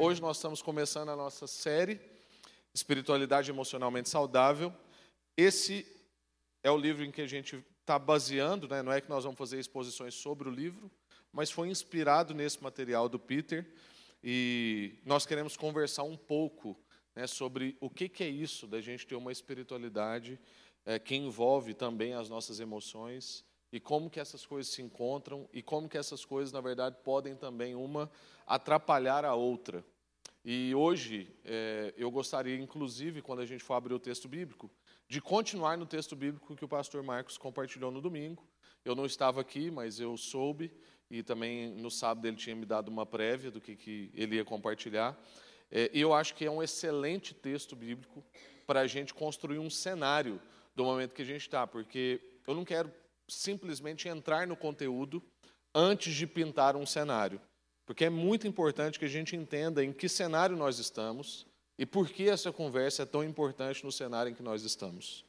Hoje nós estamos começando a nossa série Espiritualidade Emocionalmente Saudável. Esse é o livro em que a gente está baseando, né? não é que nós vamos fazer exposições sobre o livro, mas foi inspirado nesse material do Peter e nós queremos conversar um pouco né, sobre o que, que é isso da gente ter uma espiritualidade é, que envolve também as nossas emoções e como que essas coisas se encontram e como que essas coisas, na verdade, podem também uma atrapalhar a outra. E hoje é, eu gostaria, inclusive, quando a gente for abrir o texto bíblico, de continuar no texto bíblico que o pastor Marcos compartilhou no domingo. Eu não estava aqui, mas eu soube e também no sábado ele tinha me dado uma prévia do que, que ele ia compartilhar. É, eu acho que é um excelente texto bíblico para a gente construir um cenário do momento que a gente está, porque eu não quero simplesmente entrar no conteúdo antes de pintar um cenário. Porque é muito importante que a gente entenda em que cenário nós estamos e por que essa conversa é tão importante no cenário em que nós estamos.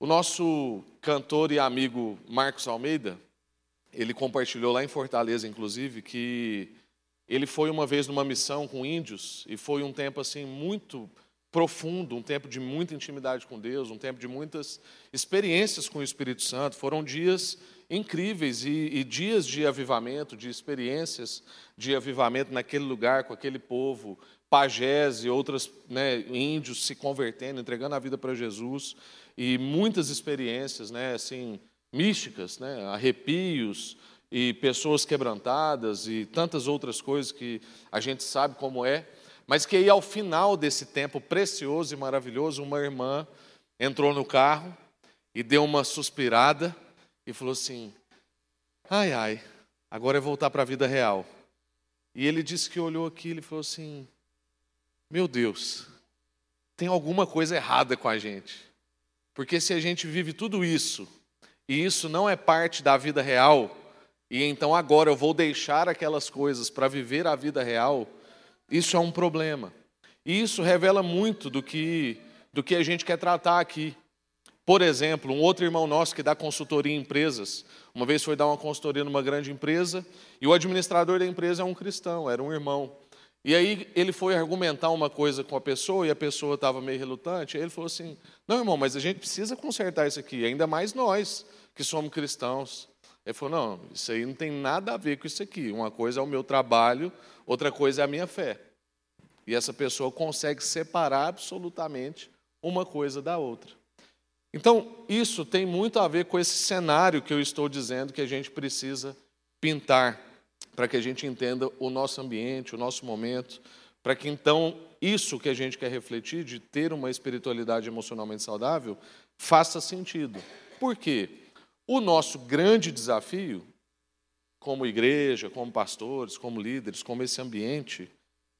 O nosso cantor e amigo Marcos Almeida, ele compartilhou lá em Fortaleza, inclusive, que ele foi uma vez numa missão com índios e foi um tempo assim muito profundo, um tempo de muita intimidade com Deus, um tempo de muitas experiências com o Espírito Santo. Foram dias incríveis e, e, dias de avivamento, de experiências de avivamento naquele lugar, com aquele povo, pajés e outros né, índios se convertendo, entregando a vida para Jesus, e muitas experiências né, assim, místicas, né, arrepios e pessoas quebrantadas e tantas outras coisas que a gente sabe como é. Mas que aí, ao final desse tempo precioso e maravilhoso, uma irmã entrou no carro e deu uma suspirada e falou assim: ai, ai, agora é voltar para a vida real. E ele disse que olhou aquilo e falou assim: meu Deus, tem alguma coisa errada com a gente. Porque se a gente vive tudo isso e isso não é parte da vida real, e então agora eu vou deixar aquelas coisas para viver a vida real, isso é um problema. E isso revela muito do que, do que a gente quer tratar aqui. Por exemplo, um outro irmão nosso que dá consultoria em empresas, uma vez foi dar uma consultoria numa grande empresa, e o administrador da empresa é um cristão, era um irmão. E aí ele foi argumentar uma coisa com a pessoa, e a pessoa estava meio relutante, e ele falou assim: Não, irmão, mas a gente precisa consertar isso aqui, ainda mais nós que somos cristãos. Ele falou: Não, isso aí não tem nada a ver com isso aqui. Uma coisa é o meu trabalho, outra coisa é a minha fé. E essa pessoa consegue separar absolutamente uma coisa da outra. Então, isso tem muito a ver com esse cenário que eu estou dizendo que a gente precisa pintar, para que a gente entenda o nosso ambiente, o nosso momento, para que então isso que a gente quer refletir, de ter uma espiritualidade emocionalmente saudável, faça sentido. Por quê? O nosso grande desafio como igreja, como pastores, como líderes, como esse ambiente,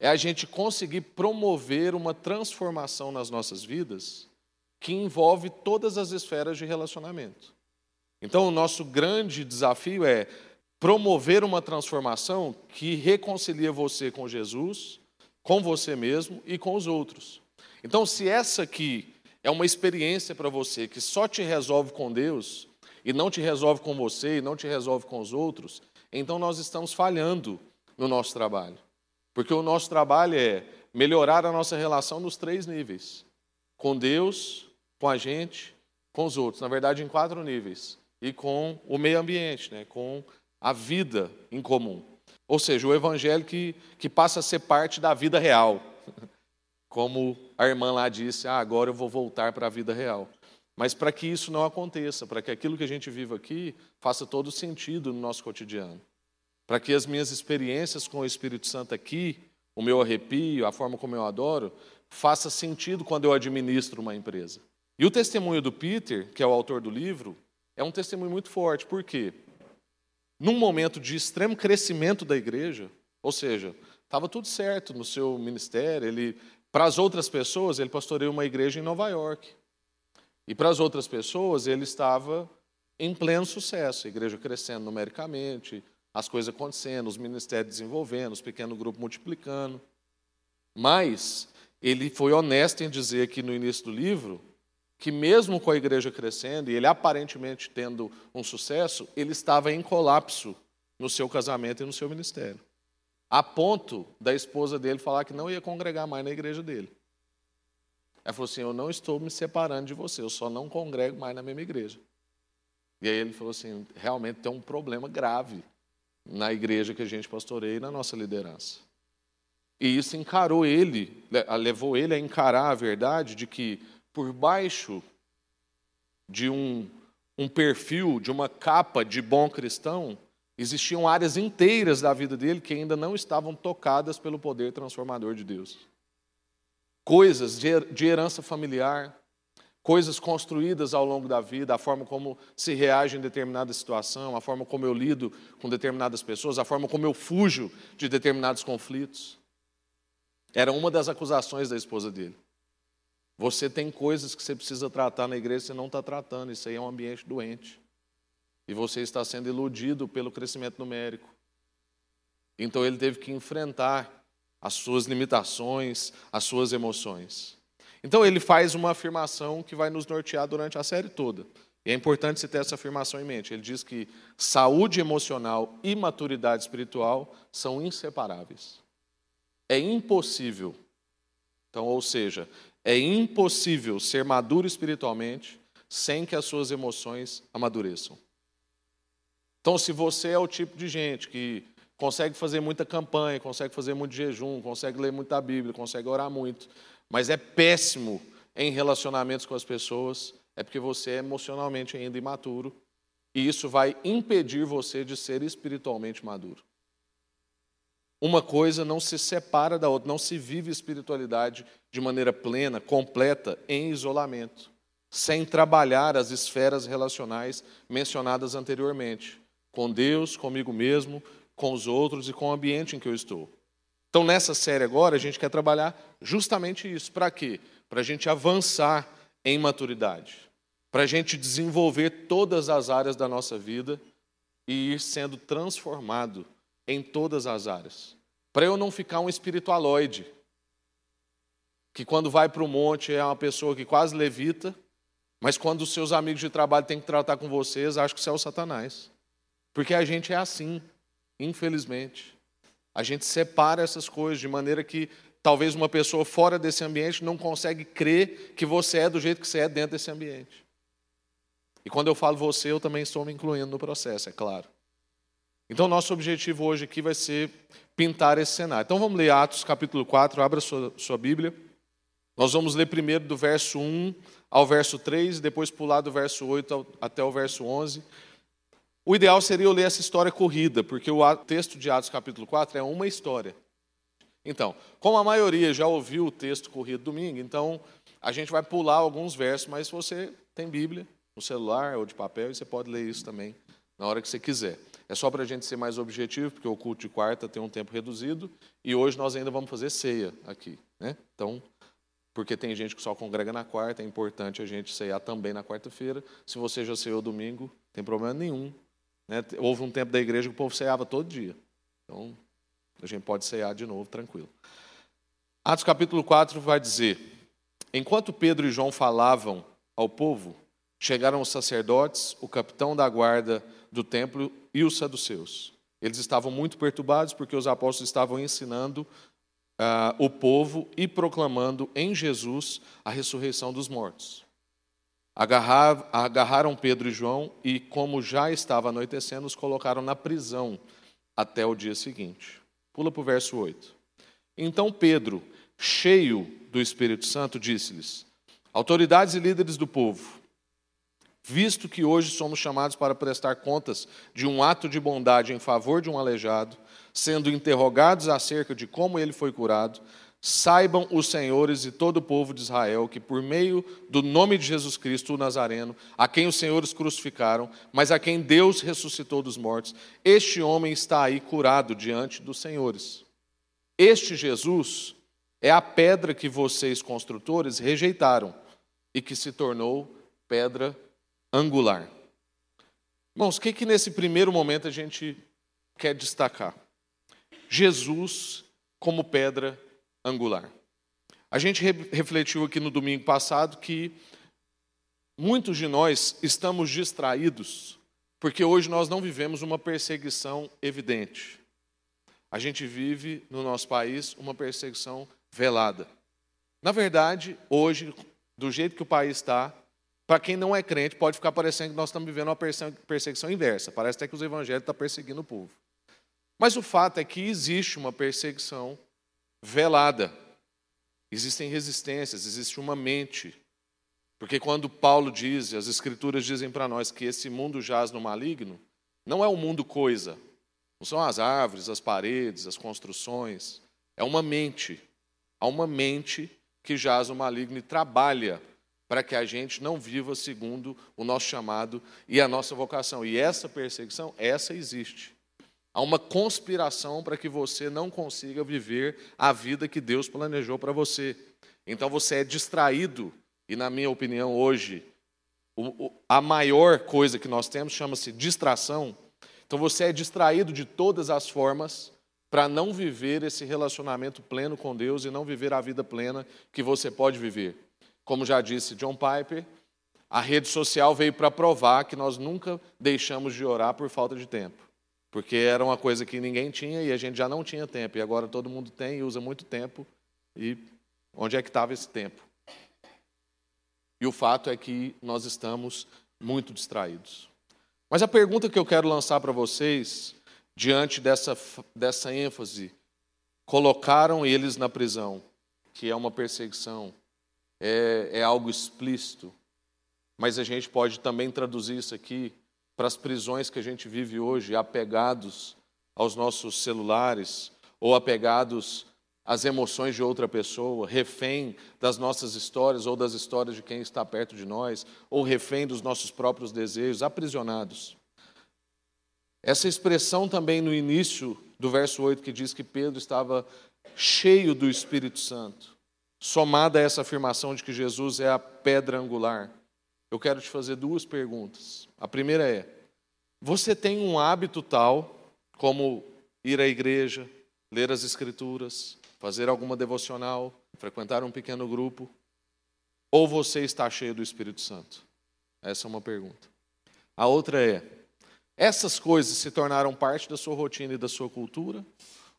é a gente conseguir promover uma transformação nas nossas vidas que envolve todas as esferas de relacionamento. Então, o nosso grande desafio é promover uma transformação que reconcilia você com Jesus, com você mesmo e com os outros. Então, se essa aqui é uma experiência para você que só te resolve com Deus, e não te resolve com você, e não te resolve com os outros, então nós estamos falhando no nosso trabalho. Porque o nosso trabalho é melhorar a nossa relação nos três níveis: com Deus, com a gente, com os outros. Na verdade, em quatro níveis. E com o meio ambiente, né? com a vida em comum. Ou seja, o evangelho que, que passa a ser parte da vida real. Como a irmã lá disse, ah, agora eu vou voltar para a vida real. Mas para que isso não aconteça, para que aquilo que a gente vive aqui faça todo sentido no nosso cotidiano. Para que as minhas experiências com o Espírito Santo aqui, o meu arrepio, a forma como eu adoro, faça sentido quando eu administro uma empresa. E o testemunho do Peter, que é o autor do livro, é um testemunho muito forte. Por quê? Num momento de extremo crescimento da igreja, ou seja, estava tudo certo no seu ministério, ele para as outras pessoas, ele pastoreou uma igreja em Nova York. E para as outras pessoas, ele estava em pleno sucesso, a igreja crescendo numericamente, as coisas acontecendo, os ministérios desenvolvendo, os pequenos grupos multiplicando. Mas ele foi honesto em dizer que no início do livro que mesmo com a igreja crescendo e ele aparentemente tendo um sucesso, ele estava em colapso no seu casamento e no seu ministério. a ponto da esposa dele falar que não ia congregar mais na igreja dele. Ela falou assim: Eu não estou me separando de você, eu só não congrego mais na mesma igreja. E aí ele falou assim: realmente tem um problema grave na igreja que a gente pastoreia e na nossa liderança. E isso encarou ele, levou ele a encarar a verdade de que por baixo de um, um perfil, de uma capa de bom cristão, existiam áreas inteiras da vida dele que ainda não estavam tocadas pelo poder transformador de Deus. Coisas de herança familiar, coisas construídas ao longo da vida, a forma como se reage em determinada situação, a forma como eu lido com determinadas pessoas, a forma como eu fujo de determinados conflitos. Era uma das acusações da esposa dele. Você tem coisas que você precisa tratar na igreja e você não está tratando. Isso aí é um ambiente doente. E você está sendo iludido pelo crescimento numérico. Então ele teve que enfrentar as suas limitações, as suas emoções. Então ele faz uma afirmação que vai nos nortear durante a série toda. E é importante se ter essa afirmação em mente. Ele diz que saúde emocional e maturidade espiritual são inseparáveis. É impossível. Então, ou seja, é impossível ser maduro espiritualmente sem que as suas emoções amadureçam. Então, se você é o tipo de gente que consegue fazer muita campanha, consegue fazer muito jejum, consegue ler muita Bíblia, consegue orar muito, mas é péssimo em relacionamentos com as pessoas, é porque você é emocionalmente ainda imaturo, e isso vai impedir você de ser espiritualmente maduro. Uma coisa não se separa da outra, não se vive espiritualidade de maneira plena, completa, em isolamento, sem trabalhar as esferas relacionais mencionadas anteriormente, com Deus, comigo mesmo, com os outros e com o ambiente em que eu estou. Então, nessa série agora, a gente quer trabalhar justamente isso. Para quê? Para a gente avançar em maturidade. Para a gente desenvolver todas as áreas da nossa vida e ir sendo transformado em todas as áreas. Para eu não ficar um espiritualoide, que quando vai para o monte é uma pessoa que quase levita, mas quando os seus amigos de trabalho têm que tratar com vocês, acho que você é o Satanás. Porque a gente é assim, infelizmente. A gente separa essas coisas de maneira que talvez uma pessoa fora desse ambiente não consegue crer que você é do jeito que você é dentro desse ambiente. E quando eu falo você, eu também estou me incluindo no processo, é claro. Então, nosso objetivo hoje aqui vai ser pintar esse cenário. Então, vamos ler Atos capítulo 4, abra sua, sua Bíblia. Nós vamos ler primeiro do verso 1 ao verso 3, depois pular do verso 8 até o verso 11. O ideal seria eu ler essa história corrida, porque o texto de Atos capítulo 4 é uma história. Então, como a maioria já ouviu o texto corrido domingo, então a gente vai pular alguns versos, mas você tem Bíblia no celular ou de papel, você pode ler isso também na hora que você quiser. É só para a gente ser mais objetivo, porque o culto de quarta tem um tempo reduzido e hoje nós ainda vamos fazer ceia aqui. Né? Então, porque tem gente que só congrega na quarta, é importante a gente ceiar também na quarta-feira. Se você já ceiou domingo, tem problema nenhum. Né? Houve um tempo da igreja que o povo ceava todo dia. Então, a gente pode cear de novo, tranquilo. Atos capítulo 4 vai dizer: Enquanto Pedro e João falavam ao povo, chegaram os sacerdotes, o capitão da guarda do templo e os saduceus. Eles estavam muito perturbados porque os apóstolos estavam ensinando uh, o povo e proclamando em Jesus a ressurreição dos mortos. Agarrar, agarraram Pedro e João e, como já estava anoitecendo, os colocaram na prisão até o dia seguinte. Pula para o verso 8. Então Pedro, cheio do Espírito Santo, disse-lhes: Autoridades e líderes do povo, visto que hoje somos chamados para prestar contas de um ato de bondade em favor de um aleijado, sendo interrogados acerca de como ele foi curado, Saibam os senhores e todo o povo de Israel que, por meio do nome de Jesus Cristo, o Nazareno, a quem os senhores crucificaram, mas a quem Deus ressuscitou dos mortos, este homem está aí curado diante dos senhores. Este Jesus é a pedra que vocês, construtores, rejeitaram e que se tornou pedra angular. Irmãos, o que, que nesse primeiro momento a gente quer destacar? Jesus como pedra angular. A gente refletiu aqui no domingo passado que muitos de nós estamos distraídos porque hoje nós não vivemos uma perseguição evidente. a gente vive no nosso país uma perseguição velada. Na verdade, hoje, do jeito que o país está, para quem não é crente, pode ficar parecendo que nós estamos vivendo uma perseguição inversa. Parece até que os evangélicos estão perseguindo o povo. Mas o fato é que existe uma perseguição velada. Existem resistências, existe uma mente. Porque quando Paulo diz, as Escrituras dizem para nós que esse mundo jaz no maligno, não é o um mundo coisa, não são as árvores, as paredes, as construções, é uma mente. Há uma mente que jaz no maligno e trabalha para que a gente não viva segundo o nosso chamado e a nossa vocação. E essa perseguição, essa existe. Há uma conspiração para que você não consiga viver a vida que Deus planejou para você. Então você é distraído, e na minha opinião, hoje, a maior coisa que nós temos chama-se distração. Então você é distraído de todas as formas para não viver esse relacionamento pleno com Deus e não viver a vida plena que você pode viver. Como já disse John Piper, a rede social veio para provar que nós nunca deixamos de orar por falta de tempo. Porque era uma coisa que ninguém tinha e a gente já não tinha tempo. E agora todo mundo tem e usa muito tempo. E onde é que estava esse tempo? E o fato é que nós estamos muito distraídos. Mas a pergunta que eu quero lançar para vocês, diante dessa, dessa ênfase, colocaram eles na prisão, que é uma perseguição, é, é algo explícito, mas a gente pode também traduzir isso aqui para as prisões que a gente vive hoje, apegados aos nossos celulares ou apegados às emoções de outra pessoa, refém das nossas histórias ou das histórias de quem está perto de nós, ou refém dos nossos próprios desejos, aprisionados. Essa expressão também no início do verso 8 que diz que Pedro estava cheio do Espírito Santo somada a essa afirmação de que Jesus é a pedra angular, eu quero te fazer duas perguntas. A primeira é: você tem um hábito tal, como ir à igreja, ler as Escrituras, fazer alguma devocional, frequentar um pequeno grupo, ou você está cheio do Espírito Santo? Essa é uma pergunta. A outra é: essas coisas se tornaram parte da sua rotina e da sua cultura,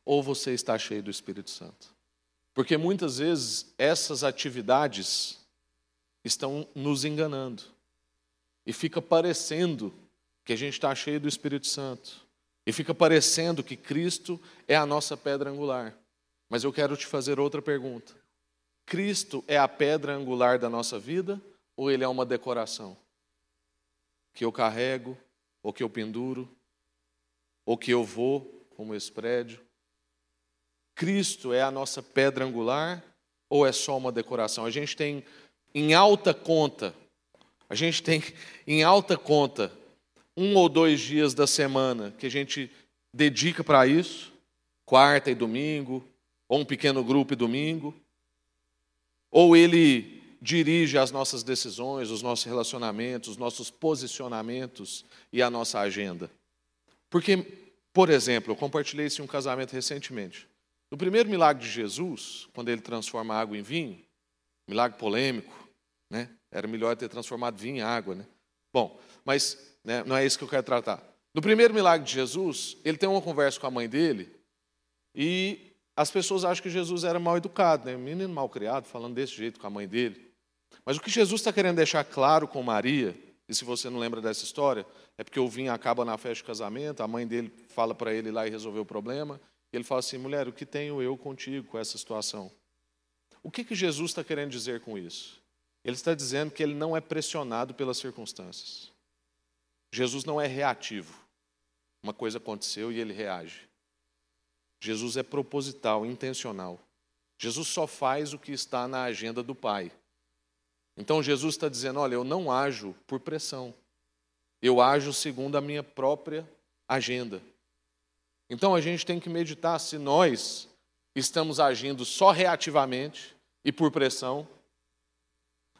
ou você está cheio do Espírito Santo? Porque muitas vezes essas atividades estão nos enganando. E fica parecendo que a gente está cheio do Espírito Santo. E fica parecendo que Cristo é a nossa pedra angular. Mas eu quero te fazer outra pergunta: Cristo é a pedra angular da nossa vida ou ele é uma decoração? Que eu carrego, ou que eu penduro, ou que eu vou, como esse prédio, Cristo é a nossa pedra angular ou é só uma decoração? A gente tem em alta conta, a gente tem em alta conta um ou dois dias da semana que a gente dedica para isso, quarta e domingo, ou um pequeno grupo e domingo, ou ele dirige as nossas decisões, os nossos relacionamentos, os nossos posicionamentos e a nossa agenda. Porque, por exemplo, eu compartilhei isso em um casamento recentemente. No primeiro milagre de Jesus, quando ele transforma água em vinho, milagre polêmico, né? Era melhor ter transformado vinho em água, né? Bom, mas né, não é isso que eu quero tratar. No primeiro milagre de Jesus, ele tem uma conversa com a mãe dele e as pessoas acham que Jesus era mal educado, né? Um menino mal criado, falando desse jeito com a mãe dele. Mas o que Jesus está querendo deixar claro com Maria, e se você não lembra dessa história, é porque o vinho acaba na festa de casamento, a mãe dele fala para ele lá e resolver o problema, ele fala assim: mulher, o que tenho eu contigo com essa situação? O que, que Jesus está querendo dizer com isso? Ele está dizendo que ele não é pressionado pelas circunstâncias. Jesus não é reativo. Uma coisa aconteceu e ele reage. Jesus é proposital, intencional. Jesus só faz o que está na agenda do Pai. Então Jesus está dizendo: olha, eu não ajo por pressão. Eu ajo segundo a minha própria agenda. Então a gente tem que meditar se nós estamos agindo só reativamente e por pressão.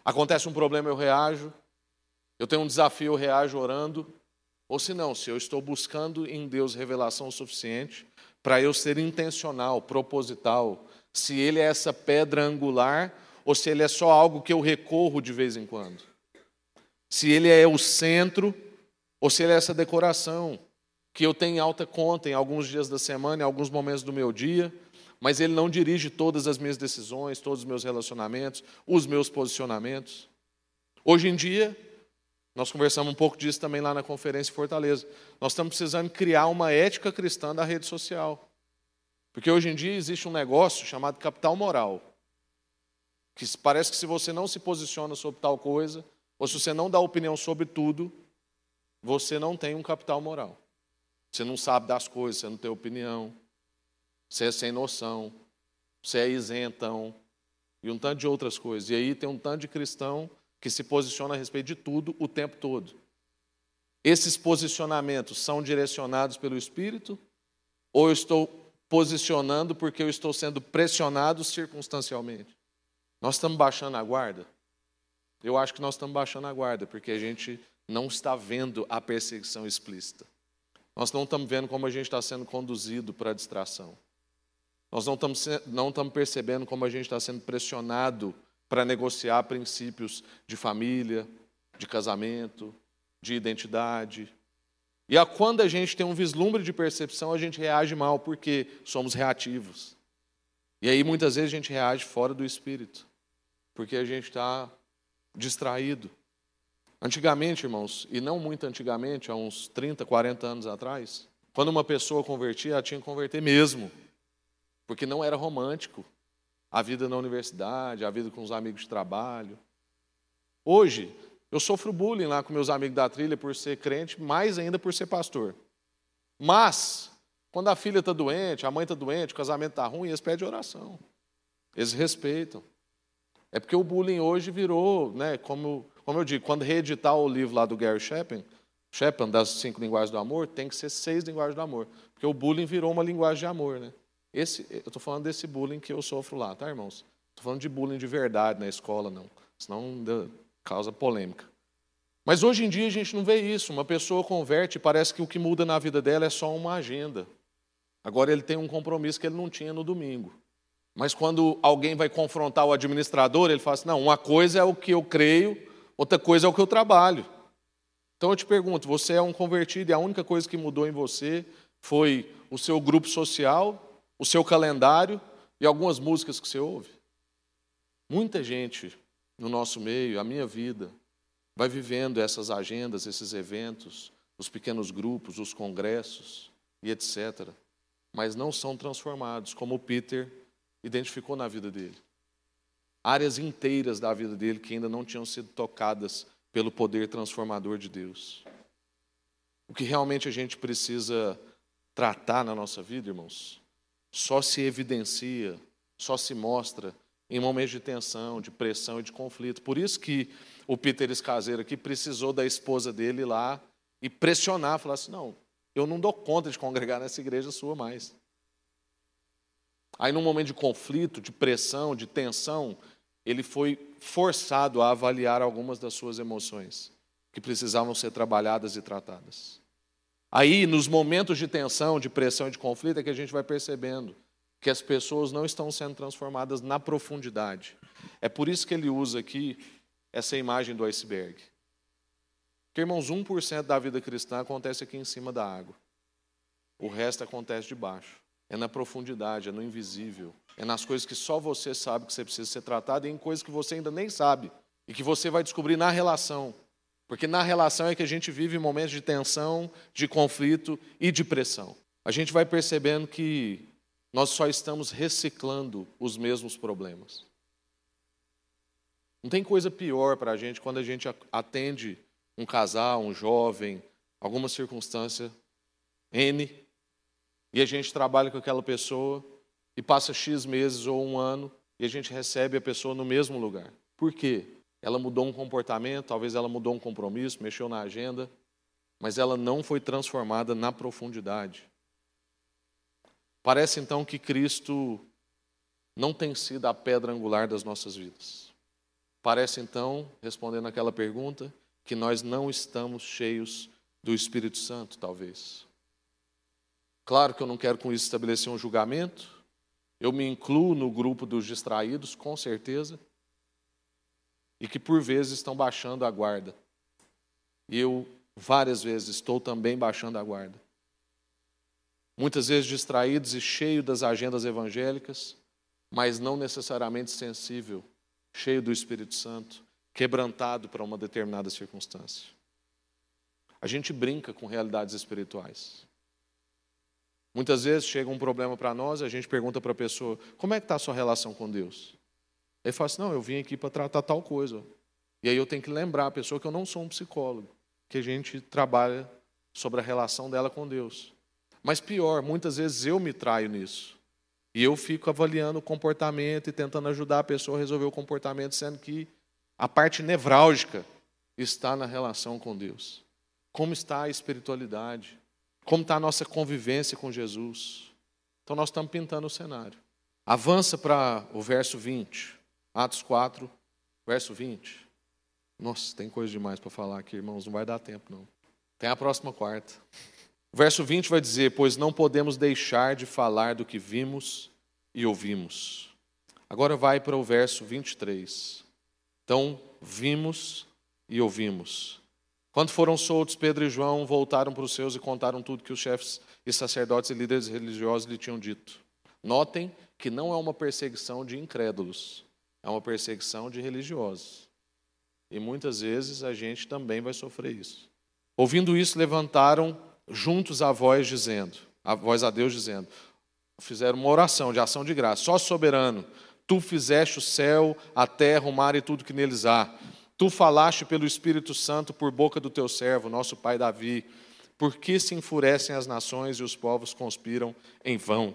Acontece um problema, eu reajo. Eu tenho um desafio, eu reajo orando. Ou se não, se eu estou buscando em Deus revelação suficiente para eu ser intencional, proposital, se Ele é essa pedra angular ou se Ele é só algo que eu recorro de vez em quando. Se Ele é o centro ou se Ele é essa decoração. Que eu tenho alta conta em alguns dias da semana, em alguns momentos do meu dia, mas ele não dirige todas as minhas decisões, todos os meus relacionamentos, os meus posicionamentos. Hoje em dia, nós conversamos um pouco disso também lá na conferência em Fortaleza. Nós estamos precisando criar uma ética cristã da rede social. Porque hoje em dia existe um negócio chamado capital moral. Que parece que se você não se posiciona sobre tal coisa, ou se você não dá opinião sobre tudo, você não tem um capital moral. Você não sabe das coisas, você não tem opinião, você é sem noção, você é isentão, e um tanto de outras coisas. E aí tem um tanto de cristão que se posiciona a respeito de tudo o tempo todo. Esses posicionamentos são direcionados pelo Espírito ou eu estou posicionando porque eu estou sendo pressionado circunstancialmente? Nós estamos baixando a guarda? Eu acho que nós estamos baixando a guarda porque a gente não está vendo a perseguição explícita. Nós não estamos vendo como a gente está sendo conduzido para a distração. Nós não estamos, não estamos percebendo como a gente está sendo pressionado para negociar princípios de família, de casamento, de identidade. E a quando a gente tem um vislumbre de percepção, a gente reage mal, porque somos reativos. E aí muitas vezes a gente reage fora do espírito, porque a gente está distraído. Antigamente, irmãos, e não muito antigamente, há uns 30, 40 anos atrás, quando uma pessoa convertia, ela tinha que converter mesmo, porque não era romântico a vida na universidade, a vida com os amigos de trabalho. Hoje, eu sofro bullying lá com meus amigos da trilha por ser crente, mais ainda por ser pastor. Mas, quando a filha está doente, a mãe está doente, o casamento está ruim, eles pedem oração. Eles respeitam. É porque o bullying hoje virou, né, como, como eu digo, quando reeditar o livro lá do Gary Chapman, Chapman, das cinco linguagens do amor, tem que ser seis linguagens do amor. Porque o bullying virou uma linguagem de amor, né? Esse, eu estou falando desse bullying que eu sofro lá, tá, irmãos? Estou falando de bullying de verdade na escola, não. Senão causa polêmica. Mas hoje em dia a gente não vê isso. Uma pessoa converte e parece que o que muda na vida dela é só uma agenda. Agora ele tem um compromisso que ele não tinha no domingo. Mas quando alguém vai confrontar o administrador, ele fala assim: não, uma coisa é o que eu creio, outra coisa é o que eu trabalho. Então eu te pergunto: você é um convertido e a única coisa que mudou em você foi o seu grupo social o seu calendário e algumas músicas que você ouve. Muita gente no nosso meio, a minha vida, vai vivendo essas agendas, esses eventos, os pequenos grupos, os congressos e etc. Mas não são transformados, como Peter identificou na vida dele. Áreas inteiras da vida dele que ainda não tinham sido tocadas pelo poder transformador de Deus. O que realmente a gente precisa tratar na nossa vida, irmãos, só se evidencia, só se mostra em momentos de tensão, de pressão e de conflito. Por isso que o Peter Escaseiro aqui precisou da esposa dele lá e pressionar, falar assim: não, eu não dou conta de congregar nessa igreja sua mais. Aí, num momento de conflito, de pressão, de tensão, ele foi forçado a avaliar algumas das suas emoções, que precisavam ser trabalhadas e tratadas. Aí, nos momentos de tensão, de pressão e de conflito, é que a gente vai percebendo que as pessoas não estão sendo transformadas na profundidade. É por isso que ele usa aqui essa imagem do iceberg. Porque, irmãos, 1% da vida cristã acontece aqui em cima da água. O resto acontece debaixo. É na profundidade, é no invisível. É nas coisas que só você sabe que você precisa ser tratado e em coisas que você ainda nem sabe. E que você vai descobrir na relação. Porque na relação é que a gente vive momentos de tensão, de conflito e de pressão. A gente vai percebendo que nós só estamos reciclando os mesmos problemas. Não tem coisa pior para a gente quando a gente atende um casal, um jovem, alguma circunstância N, e a gente trabalha com aquela pessoa e passa X meses ou um ano e a gente recebe a pessoa no mesmo lugar. Por quê? Ela mudou um comportamento, talvez ela mudou um compromisso, mexeu na agenda, mas ela não foi transformada na profundidade. Parece então que Cristo não tem sido a pedra angular das nossas vidas. Parece então, respondendo aquela pergunta, que nós não estamos cheios do Espírito Santo, talvez. Claro que eu não quero com isso estabelecer um julgamento, eu me incluo no grupo dos distraídos, com certeza e que por vezes estão baixando a guarda. E eu, várias vezes, estou também baixando a guarda. muitas vezes distraídos e cheio das agendas evangélicas, mas não necessariamente sensível, cheio do Espírito Santo, quebrantado para uma determinada circunstância. A gente brinca com realidades espirituais. Muitas vezes chega um problema para nós, a gente pergunta para a pessoa: como é que está a sua relação com Deus? Ele fala assim: não, eu vim aqui para tratar tal coisa. E aí eu tenho que lembrar a pessoa que eu não sou um psicólogo, que a gente trabalha sobre a relação dela com Deus. Mas pior, muitas vezes eu me traio nisso. E eu fico avaliando o comportamento e tentando ajudar a pessoa a resolver o comportamento, sendo que a parte nevrálgica está na relação com Deus. Como está a espiritualidade? Como está a nossa convivência com Jesus? Então nós estamos pintando o cenário. Avança para o verso 20, Atos 4, verso 20. Nossa, tem coisa demais para falar aqui, irmãos, não vai dar tempo não. Tem a próxima quarta. O verso 20 vai dizer: Pois não podemos deixar de falar do que vimos e ouvimos. Agora vai para o verso 23. Então, vimos e ouvimos. Quando foram soltos, Pedro e João voltaram para os seus e contaram tudo que os chefes e sacerdotes e líderes religiosos lhe tinham dito. Notem que não é uma perseguição de incrédulos, é uma perseguição de religiosos. E muitas vezes a gente também vai sofrer isso. Ouvindo isso, levantaram juntos a voz dizendo, a voz a Deus dizendo, fizeram uma oração de ação de graça. Só soberano, tu fizeste o céu, a terra, o mar e tudo que neles há. Tu falaste pelo Espírito Santo por boca do teu servo, nosso pai Davi. Por que se enfurecem as nações e os povos conspiram em vão?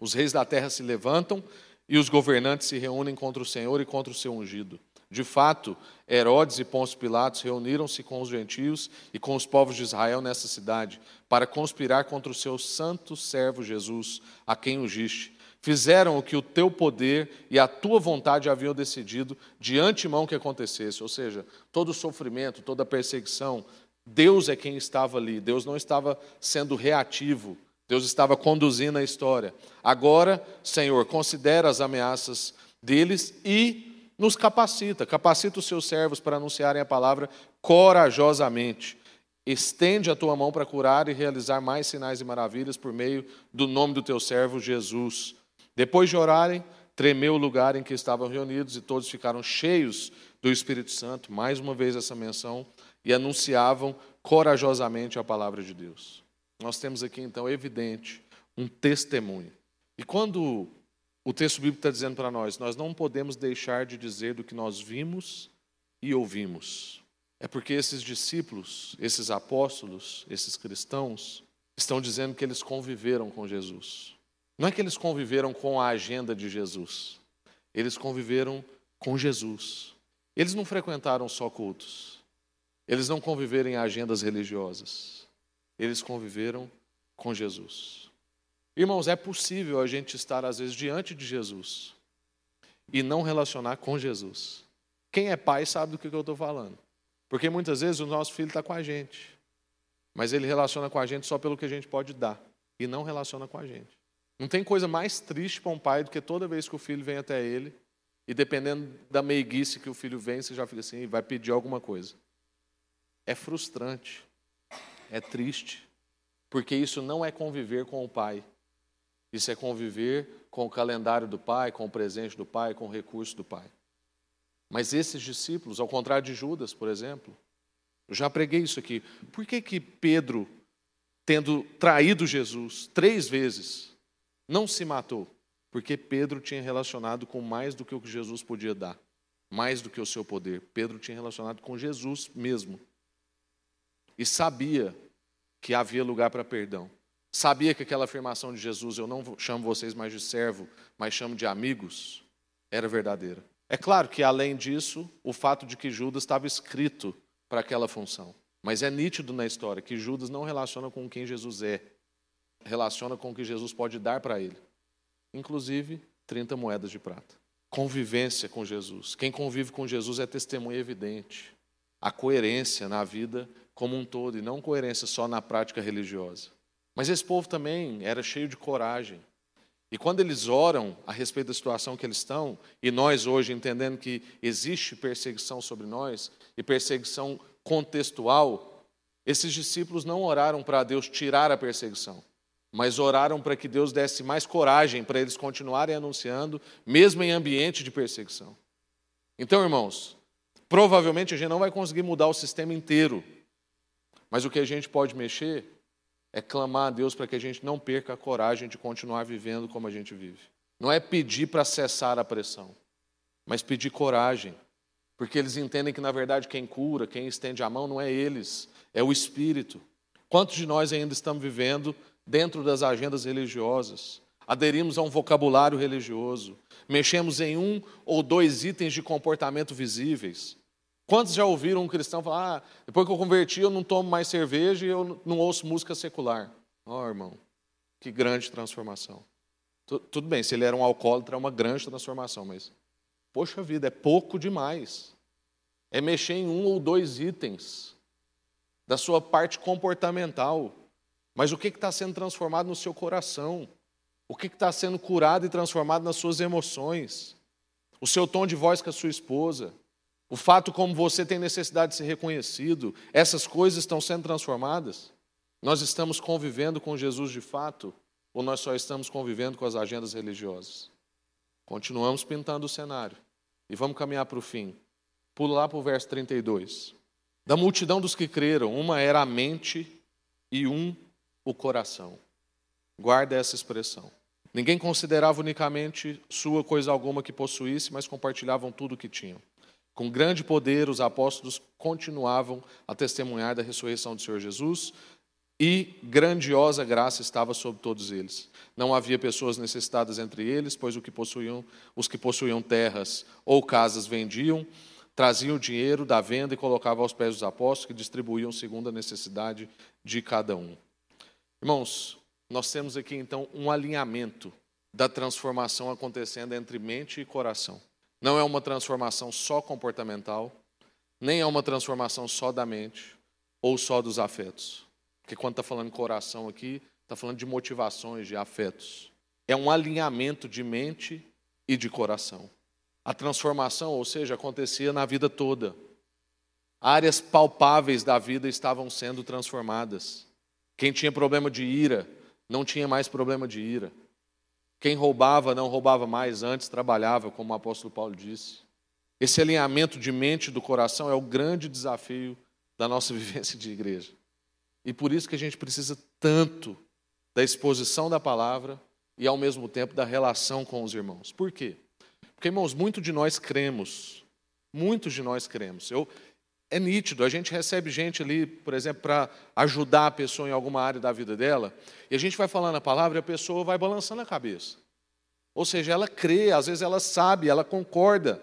Os reis da terra se levantam e os governantes se reúnem contra o Senhor e contra o seu ungido. De fato, Herodes e Pôncio Pilatos reuniram-se com os gentios e com os povos de Israel nessa cidade, para conspirar contra o seu santo servo Jesus, a quem ungiste. Fizeram o que o teu poder e a tua vontade haviam decidido de antemão que acontecesse, ou seja, todo o sofrimento, toda a perseguição, Deus é quem estava ali, Deus não estava sendo reativo, Deus estava conduzindo a história. Agora, Senhor, considera as ameaças deles e nos capacita, capacita os seus servos para anunciarem a palavra corajosamente. Estende a tua mão para curar e realizar mais sinais e maravilhas por meio do nome do teu servo Jesus. Depois de orarem, tremeu o lugar em que estavam reunidos e todos ficaram cheios do Espírito Santo, mais uma vez essa menção, e anunciavam corajosamente a palavra de Deus. Nós temos aqui então evidente um testemunho. E quando o texto bíblico está dizendo para nós: nós não podemos deixar de dizer do que nós vimos e ouvimos. É porque esses discípulos, esses apóstolos, esses cristãos, estão dizendo que eles conviveram com Jesus. Não é que eles conviveram com a agenda de Jesus, eles conviveram com Jesus. Eles não frequentaram só cultos, eles não conviveram em agendas religiosas, eles conviveram com Jesus. Irmãos, é possível a gente estar, às vezes, diante de Jesus e não relacionar com Jesus. Quem é pai sabe do que eu estou falando. Porque muitas vezes o nosso filho está com a gente, mas ele relaciona com a gente só pelo que a gente pode dar e não relaciona com a gente. Não tem coisa mais triste para um pai do que toda vez que o filho vem até ele e dependendo da meiguice que o filho vem, você já fica assim, vai pedir alguma coisa. É frustrante, é triste, porque isso não é conviver com o pai, isso é conviver com o calendário do Pai, com o presente do Pai, com o recurso do Pai. Mas esses discípulos, ao contrário de Judas, por exemplo, eu já preguei isso aqui. Por que, que Pedro, tendo traído Jesus três vezes, não se matou? Porque Pedro tinha relacionado com mais do que o que Jesus podia dar, mais do que o seu poder. Pedro tinha relacionado com Jesus mesmo. E sabia que havia lugar para perdão. Sabia que aquela afirmação de Jesus, eu não chamo vocês mais de servo, mas chamo de amigos, era verdadeira. É claro que, além disso, o fato de que Judas estava escrito para aquela função. Mas é nítido na história que Judas não relaciona com quem Jesus é, relaciona com o que Jesus pode dar para ele. Inclusive, 30 moedas de prata. Convivência com Jesus. Quem convive com Jesus é testemunha evidente. A coerência na vida como um todo, e não coerência só na prática religiosa. Mas esse povo também era cheio de coragem. E quando eles oram a respeito da situação que eles estão, e nós hoje entendendo que existe perseguição sobre nós, e perseguição contextual, esses discípulos não oraram para Deus tirar a perseguição. Mas oraram para que Deus desse mais coragem para eles continuarem anunciando, mesmo em ambiente de perseguição. Então, irmãos, provavelmente a gente não vai conseguir mudar o sistema inteiro, mas o que a gente pode mexer é clamar a Deus para que a gente não perca a coragem de continuar vivendo como a gente vive. Não é pedir para cessar a pressão, mas pedir coragem, porque eles entendem que, na verdade, quem cura, quem estende a mão, não é eles, é o Espírito. Quantos de nós ainda estamos vivendo dentro das agendas religiosas? Aderimos a um vocabulário religioso, mexemos em um ou dois itens de comportamento visíveis. Quantos já ouviram um cristão falar: ah, depois que eu converti, eu não tomo mais cerveja e eu não ouço música secular? Ó, oh, irmão, que grande transformação. Tudo bem, se ele era um alcoólatra, é uma grande transformação, mas, poxa vida, é pouco demais. É mexer em um ou dois itens da sua parte comportamental. Mas o que está sendo transformado no seu coração? O que está sendo curado e transformado nas suas emoções? O seu tom de voz com a sua esposa? O fato como você tem necessidade de ser reconhecido? Essas coisas estão sendo transformadas? Nós estamos convivendo com Jesus de fato? Ou nós só estamos convivendo com as agendas religiosas? Continuamos pintando o cenário. E vamos caminhar para o fim. Pula lá para o verso 32. Da multidão dos que creram, uma era a mente e um o coração. Guarda essa expressão. Ninguém considerava unicamente sua coisa alguma que possuísse, mas compartilhavam tudo o que tinham. Com grande poder, os apóstolos continuavam a testemunhar da ressurreição do Senhor Jesus e grandiosa graça estava sobre todos eles. Não havia pessoas necessitadas entre eles, pois que possuíam, os que possuíam terras ou casas vendiam traziam o dinheiro da venda e colocavam aos pés dos apóstolos, que distribuíam segundo a necessidade de cada um. Irmãos, nós temos aqui então um alinhamento da transformação acontecendo entre mente e coração. Não é uma transformação só comportamental, nem é uma transformação só da mente ou só dos afetos. Porque quando está falando coração aqui, está falando de motivações, de afetos. É um alinhamento de mente e de coração. A transformação, ou seja, acontecia na vida toda. Áreas palpáveis da vida estavam sendo transformadas. Quem tinha problema de ira, não tinha mais problema de ira. Quem roubava, não roubava mais, antes trabalhava, como o apóstolo Paulo disse. Esse alinhamento de mente e do coração é o grande desafio da nossa vivência de igreja. E por isso que a gente precisa tanto da exposição da palavra e, ao mesmo tempo, da relação com os irmãos. Por quê? Porque, irmãos, muito de nós cremos, muitos de nós cremos. Eu, é nítido, a gente recebe gente ali, por exemplo, para ajudar a pessoa em alguma área da vida dela, e a gente vai falando a palavra e a pessoa vai balançando a cabeça. Ou seja, ela crê, às vezes ela sabe, ela concorda.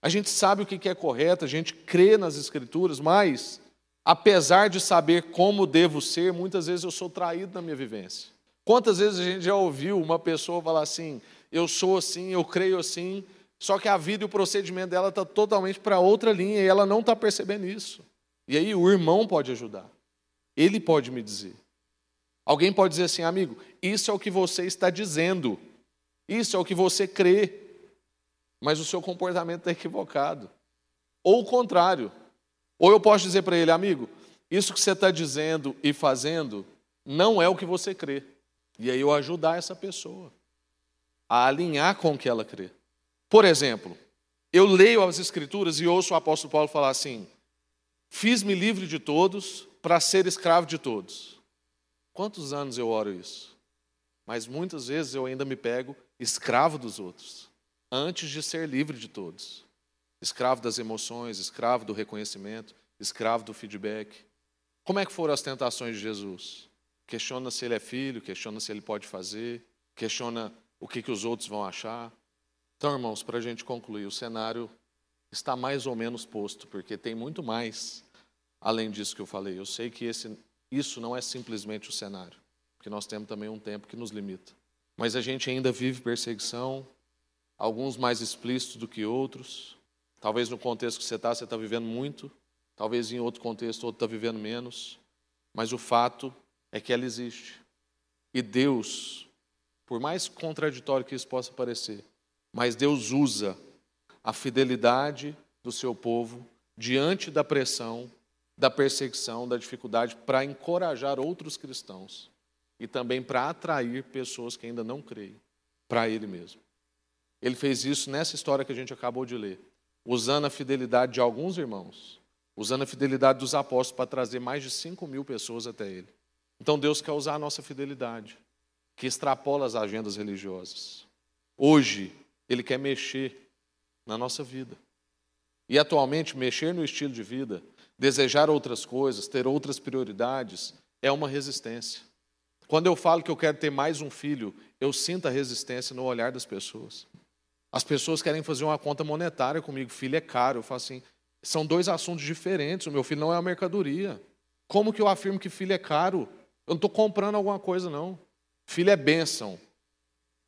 A gente sabe o que é correto, a gente crê nas Escrituras, mas, apesar de saber como devo ser, muitas vezes eu sou traído na minha vivência. Quantas vezes a gente já ouviu uma pessoa falar assim: eu sou assim, eu creio assim, só que a vida e o procedimento dela está totalmente para outra linha e ela não está percebendo isso. E aí o irmão pode ajudar. Ele pode me dizer. Alguém pode dizer assim, amigo, isso é o que você está dizendo. Isso é o que você crê. Mas o seu comportamento está equivocado. Ou o contrário. Ou eu posso dizer para ele, amigo, isso que você está dizendo e fazendo não é o que você crê. E aí eu ajudar essa pessoa a alinhar com o que ela crê. Por exemplo, eu leio as Escrituras e ouço o apóstolo Paulo falar assim: Fiz-me livre de todos para ser escravo de todos. Quantos anos eu oro isso? Mas muitas vezes eu ainda me pego escravo dos outros, antes de ser livre de todos. Escravo das emoções, escravo do reconhecimento, escravo do feedback. Como é que foram as tentações de Jesus? Questiona se ele é filho, questiona se ele pode fazer, questiona o que, que os outros vão achar. Então, irmãos, para a gente concluir, o cenário está mais ou menos posto, porque tem muito mais além disso que eu falei. Eu sei que esse, isso não é simplesmente o cenário, porque nós temos também um tempo que nos limita. Mas a gente ainda vive perseguição, alguns mais explícitos do que outros. Talvez no contexto que você está, você está vivendo muito, talvez em outro contexto, outro está vivendo menos. Mas o fato é que ela existe. E Deus por mais contraditório que isso possa parecer, mas Deus usa a fidelidade do seu povo diante da pressão, da perseguição, da dificuldade, para encorajar outros cristãos e também para atrair pessoas que ainda não creem para Ele mesmo. Ele fez isso nessa história que a gente acabou de ler, usando a fidelidade de alguns irmãos, usando a fidelidade dos apóstolos para trazer mais de 5 mil pessoas até Ele. Então Deus quer usar a nossa fidelidade, que extrapola as agendas religiosas. Hoje, Ele quer mexer na nossa vida. E atualmente, mexer no estilo de vida, desejar outras coisas, ter outras prioridades, é uma resistência. Quando eu falo que eu quero ter mais um filho, eu sinto a resistência no olhar das pessoas. As pessoas querem fazer uma conta monetária comigo, filho é caro. Eu falo assim, são dois assuntos diferentes. O meu filho não é uma mercadoria. Como que eu afirmo que filho é caro? Eu não estou comprando alguma coisa, não. Filho é bênção.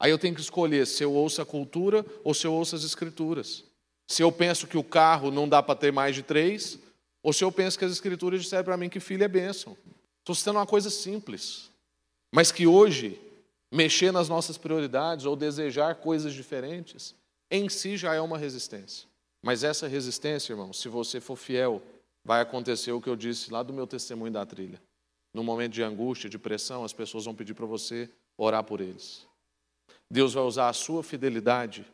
Aí eu tenho que escolher se eu ouço a cultura ou se eu ouço as escrituras. Se eu penso que o carro não dá para ter mais de três, ou se eu penso que as escrituras disseram para mim que filho é bênção. Estou citando uma coisa simples, mas que hoje mexer nas nossas prioridades ou desejar coisas diferentes, em si já é uma resistência. Mas essa resistência, irmão, se você for fiel, vai acontecer o que eu disse lá do meu testemunho da trilha. No momento de angústia, de pressão, as pessoas vão pedir para você orar por eles. Deus vai usar a sua fidelidade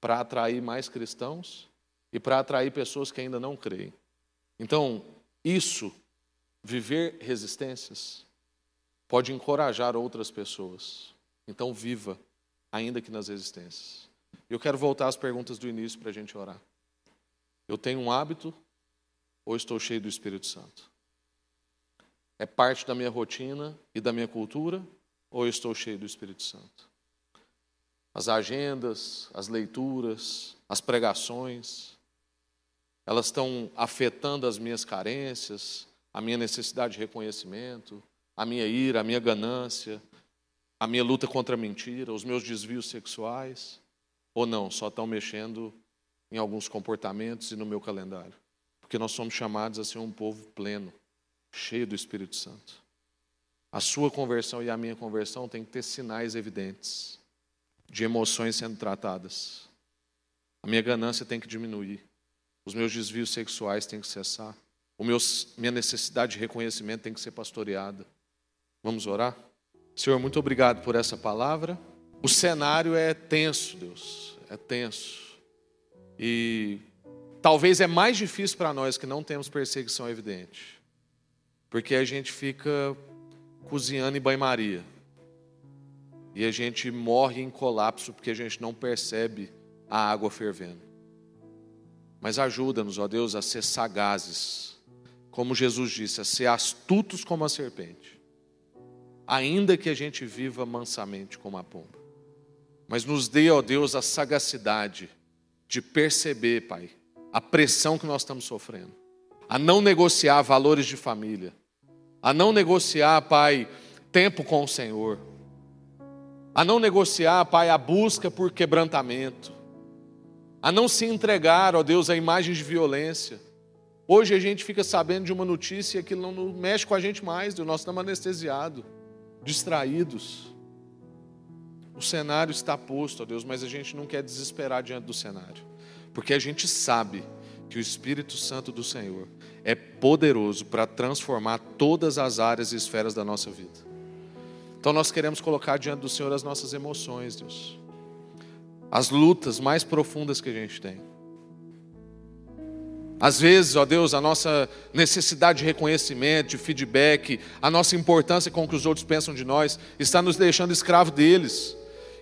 para atrair mais cristãos e para atrair pessoas que ainda não creem. Então, isso, viver resistências, pode encorajar outras pessoas. Então, viva, ainda que nas resistências. Eu quero voltar às perguntas do início para a gente orar. Eu tenho um hábito ou estou cheio do Espírito Santo? É parte da minha rotina e da minha cultura ou estou cheio do Espírito Santo? As agendas, as leituras, as pregações, elas estão afetando as minhas carências, a minha necessidade de reconhecimento, a minha ira, a minha ganância, a minha luta contra a mentira, os meus desvios sexuais, ou não, só estão mexendo em alguns comportamentos e no meu calendário. Porque nós somos chamados a ser um povo pleno, cheio do Espírito Santo. A sua conversão e a minha conversão tem que ter sinais evidentes de emoções sendo tratadas. A minha ganância tem que diminuir. Os meus desvios sexuais têm que cessar. O meu, minha necessidade de reconhecimento tem que ser pastoreada. Vamos orar? Senhor, muito obrigado por essa palavra. O cenário é tenso, Deus, é tenso. E talvez é mais difícil para nós que não temos perseguição evidente, porque a gente fica cozinhando em banho-maria e a gente morre em colapso porque a gente não percebe a água fervendo. Mas ajuda-nos, ó Deus, a ser sagazes, como Jesus disse, a ser astutos como a serpente ainda que a gente viva mansamente como a pomba. Mas nos dê, ó Deus, a sagacidade de perceber, Pai, a pressão que nós estamos sofrendo, a não negociar valores de família, a não negociar, Pai, tempo com o Senhor, a não negociar, Pai, a busca por quebrantamento, a não se entregar, ó Deus, a imagens de violência. Hoje a gente fica sabendo de uma notícia que não mexe com a gente mais, nós estamos anestesiados distraídos. O cenário está posto, ó Deus, mas a gente não quer desesperar diante do cenário, porque a gente sabe que o Espírito Santo do Senhor é poderoso para transformar todas as áreas e esferas da nossa vida. Então nós queremos colocar diante do Senhor as nossas emoções, Deus, as lutas mais profundas que a gente tem. Às vezes, ó Deus, a nossa necessidade de reconhecimento, de feedback, a nossa importância com o que os outros pensam de nós, está nos deixando escravo deles.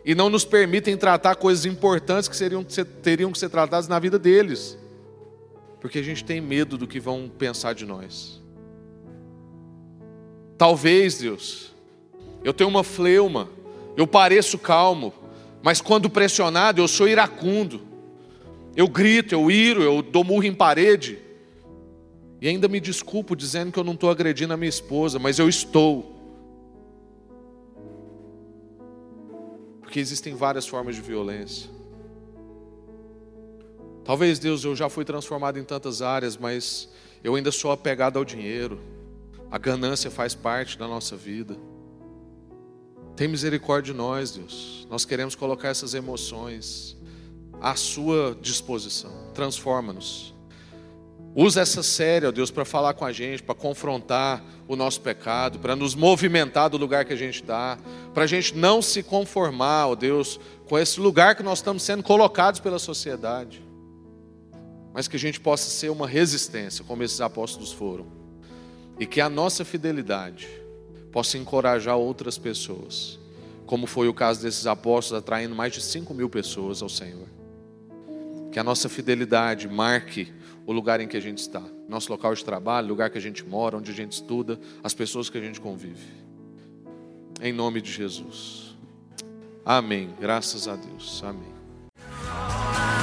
E não nos permitem tratar coisas importantes que seriam, teriam que ser tratadas na vida deles. Porque a gente tem medo do que vão pensar de nós. Talvez, Deus, eu tenho uma fleuma, eu pareço calmo, mas quando pressionado eu sou iracundo. Eu grito, eu iro, eu dou murro em parede. E ainda me desculpo dizendo que eu não estou agredindo a minha esposa, mas eu estou. Porque existem várias formas de violência. Talvez, Deus, eu já fui transformado em tantas áreas, mas eu ainda sou apegado ao dinheiro. A ganância faz parte da nossa vida. Tem misericórdia de nós, Deus. Nós queremos colocar essas emoções à sua disposição. Transforma-nos. Usa essa série, ó Deus, para falar com a gente, para confrontar o nosso pecado, para nos movimentar do lugar que a gente está, para a gente não se conformar, ó Deus, com esse lugar que nós estamos sendo colocados pela sociedade, mas que a gente possa ser uma resistência, como esses apóstolos foram, e que a nossa fidelidade possa encorajar outras pessoas, como foi o caso desses apóstolos, atraindo mais de 5 mil pessoas ao Senhor. Que a nossa fidelidade marque o lugar em que a gente está, nosso local de trabalho, lugar que a gente mora, onde a gente estuda, as pessoas que a gente convive. Em nome de Jesus. Amém. Graças a Deus. Amém.